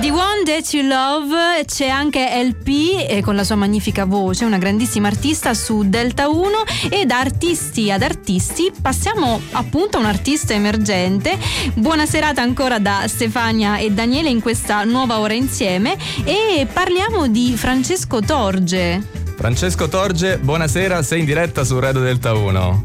The One That You Love c'è anche LP eh, con la sua magnifica voce, una grandissima artista su Delta 1 e da artisti ad artisti passiamo appunto a un artista emergente. Buona serata ancora da Stefania e Daniele in questa nuova ora insieme e parliamo di Francesco Torge. Francesco Torge, buonasera, sei in diretta su Radio Delta 1.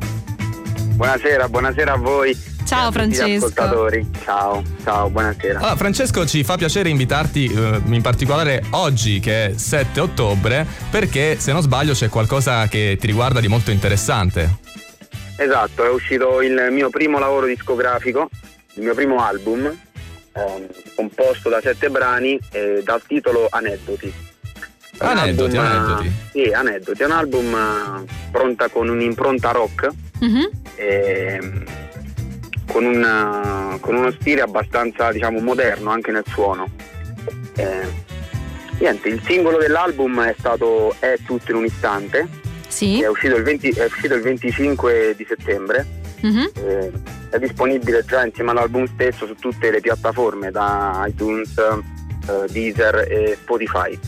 Buonasera, buonasera a voi. Ciao Francesco. Ascoltatori. Ciao, ciao, buonasera. Allora, Francesco, ci fa piacere invitarti eh, in particolare oggi che è 7 ottobre perché se non sbaglio c'è qualcosa che ti riguarda di molto interessante. Esatto, è uscito il mio primo lavoro discografico, il mio primo album, eh, composto da sette brani eh, dal titolo Aneddoti. Aneddoti, album, aneddoti. Sì, aneddoti. È un album uh, pronta con un'impronta rock. Mm-hmm. E, con, una, con uno stile abbastanza diciamo, moderno anche nel suono. Eh, niente, il singolo dell'album è stato È tutto in un istante, sì. è, uscito 20, è, uscito il 25 di settembre, mm-hmm. eh, è disponibile già insieme all'album stesso su tutte le piattaforme, da iTunes, eh, Deezer e Spotify.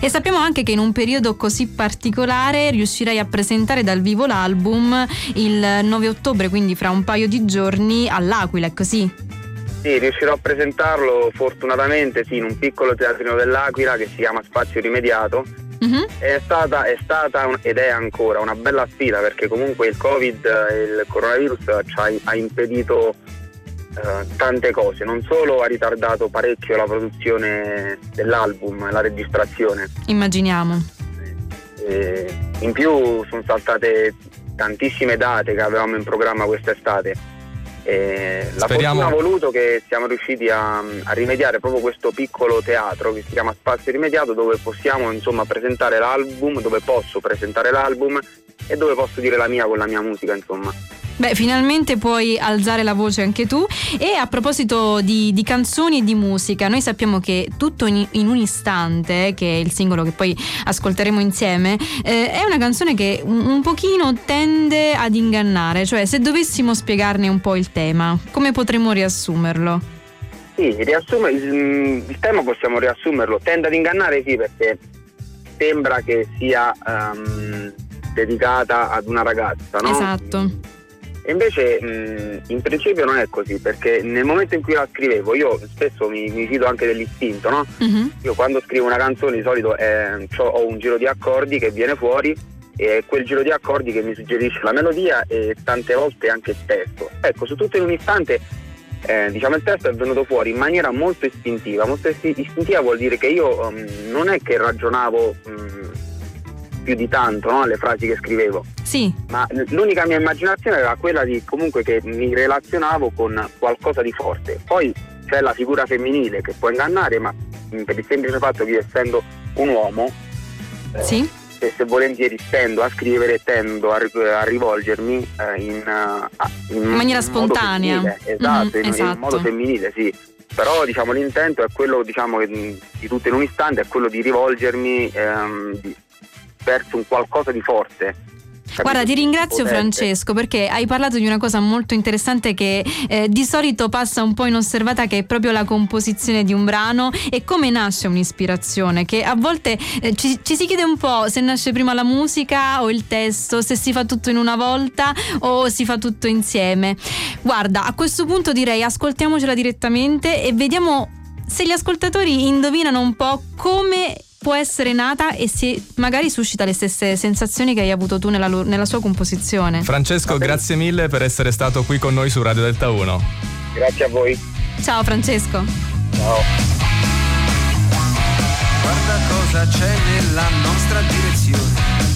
E sappiamo anche che in un periodo così particolare riuscirai a presentare dal vivo l'album il 9 ottobre, quindi fra un paio di giorni all'Aquila, è così? Sì, riuscirò a presentarlo fortunatamente sì, in un piccolo teatrino dell'Aquila che si chiama Spazio Rimediato. Mm-hmm. È, stata, è stata ed è ancora una bella sfida perché comunque il Covid e il coronavirus ci ha, ha impedito eh, tante cose, non solo ha ritardato parecchio la produzione dell'album, la registrazione. Immaginiamo. E in più sono saltate tantissime date che avevamo in programma quest'estate. E la Speriamo. fortuna ha voluto che siamo riusciti a, a, rimediare proprio questo piccolo teatro che si chiama Spazio Rimediato dove possiamo insomma presentare l'album, dove posso presentare l'album e dove posso dire la mia con la mia musica insomma. Beh, finalmente puoi alzare la voce anche tu. E a proposito di, di canzoni e di musica, noi sappiamo che tutto in, in, un istante, che è il singolo che poi ascolteremo insieme, eh, è una canzone che un, un pochino tende ad ingannare. Cioè, se dovessimo spiegarne un po' il tema, come potremmo riassumerlo? Sì, riassume, il, il tema possiamo riassumerlo. Tende ad ingannare, sì, perché sembra che sia um, dedicata ad una ragazza, no? Esatto e invece mh, in principio non è così, perché nel momento in cui la scrivevo, io spesso mi, mi fido anche dell'istinto, no? Uh-huh. Io quando scrivo una canzone di solito eh, ho un giro di accordi che viene fuori e è quel giro di accordi che mi suggerisce la melodia e tante volte anche il testo. Ecco, su tutto in un istante eh, diciamo il testo è venuto fuori in maniera molto istintiva. Molto istintiva vuol dire che io um, non è che ragionavo um, più di tanto no? le frasi che scrivevo. Sì. Ma l'unica mia immaginazione era quella di comunque che mi relazionavo con qualcosa di forte. Poi c'è la figura femminile che può ingannare, ma per il semplice fatto che io essendo un uomo, eh, sì. eh, se volentieri tendo a scrivere, tendo a, a rivolgermi eh, in, uh, in, in, maniera spontanea. Esatto, mm-hmm, in, esatto, in modo femminile, sì però diciamo, l'intento è quello diciamo, di tutto in un istante è quello di rivolgermi ehm, di, verso un qualcosa di forte. Guarda, ti ringrazio potente. Francesco perché hai parlato di una cosa molto interessante che eh, di solito passa un po' inosservata, che è proprio la composizione di un brano e come nasce un'ispirazione, che a volte eh, ci, ci, si chiede un po' se nasce prima la musica o il testo, se si fa tutto in una volta o si fa tutto insieme. Guarda, a questo punto direi ascoltiamocela direttamente e vediamo se gli ascoltatori indovinano un po' come può essere nata e se magari suscita le stesse sensazioni che hai avuto tu nella, nella sua composizione. Francesco, grazie mille per essere stato qui con noi su Radio Delta 1. Grazie a voi. Ciao Francesco. Ciao. Guarda cosa c'è nella nostra direzione